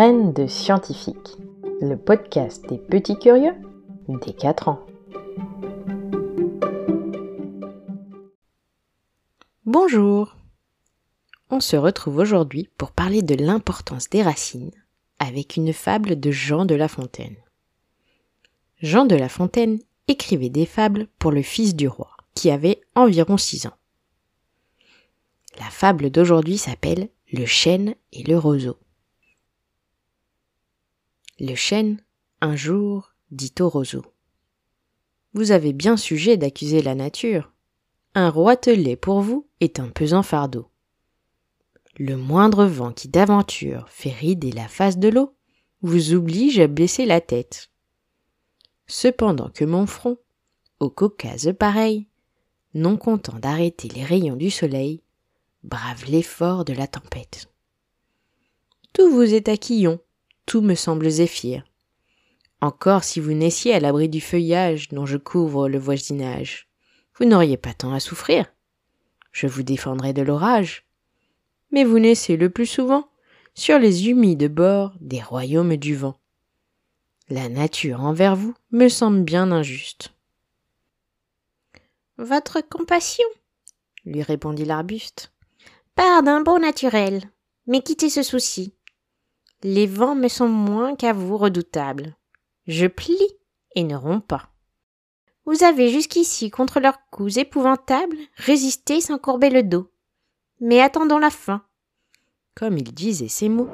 De scientifique, le podcast des petits curieux des 4 ans. Bonjour On se retrouve aujourd'hui pour parler de l'importance des racines avec une fable de Jean de La Fontaine. Jean de La Fontaine écrivait des fables pour le fils du roi, qui avait environ 6 ans. La fable d'aujourd'hui s'appelle Le chêne et le roseau. Le chêne, un jour, dit au roseau. Vous avez bien sujet d'accuser la nature. Un roitelet pour vous est un pesant fardeau. Le moindre vent qui d'aventure fait rider la face de l'eau vous oblige à baisser la tête. Cependant que mon front, au Caucase pareil, non content d'arrêter les rayons du soleil, brave l'effort de la tempête. Tout vous est acquillon, tout me semble zéphyr. Encore si vous naissiez à l'abri du feuillage dont je couvre le voisinage, vous n'auriez pas tant à souffrir. Je vous défendrai de l'orage. Mais vous naissez le plus souvent sur les humides bords des royaumes du vent. La nature envers vous me semble bien injuste. Votre compassion, lui répondit l'arbuste, part d'un beau naturel, mais quittez ce souci. Les vents me sont moins qu'à vous redoutables. Je plie et ne romps pas. Vous avez jusqu'ici, contre leurs coups épouvantables, résisté sans courber le dos. Mais attendons la fin. Comme il disait ces mots,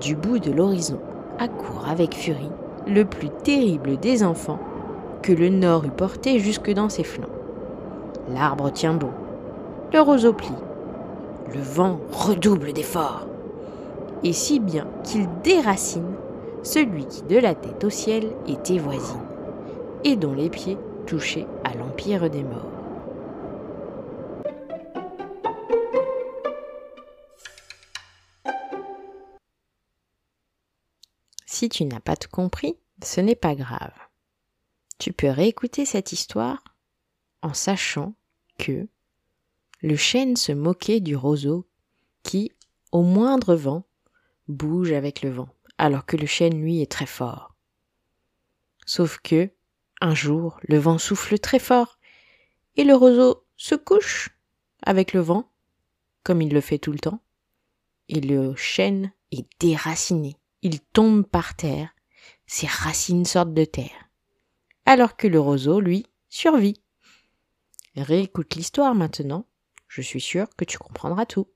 du bout de l'horizon accourt avec furie le plus terrible des enfants que le nord eût porté jusque dans ses flancs. L'arbre tient bon, le roseau plie, le vent redouble d'efforts, et si bien qu'il déracine celui qui de la tête au ciel était voisine, et dont les pieds touchaient à l'empire des morts. Si tu n'as pas tout compris, ce n'est pas grave. Tu peux réécouter cette histoire en sachant que le chêne se moquait du roseau qui, au moindre vent, bouge avec le vent, alors que le chêne, lui, est très fort. Sauf que, un jour, le vent souffle très fort, et le roseau se couche avec le vent, comme il le fait tout le temps, et le chêne est déraciné. Il tombe par terre, ses racines sortent de terre, alors que le roseau, lui, survit. Réécoute l'histoire maintenant, je suis sûr que tu comprendras tout.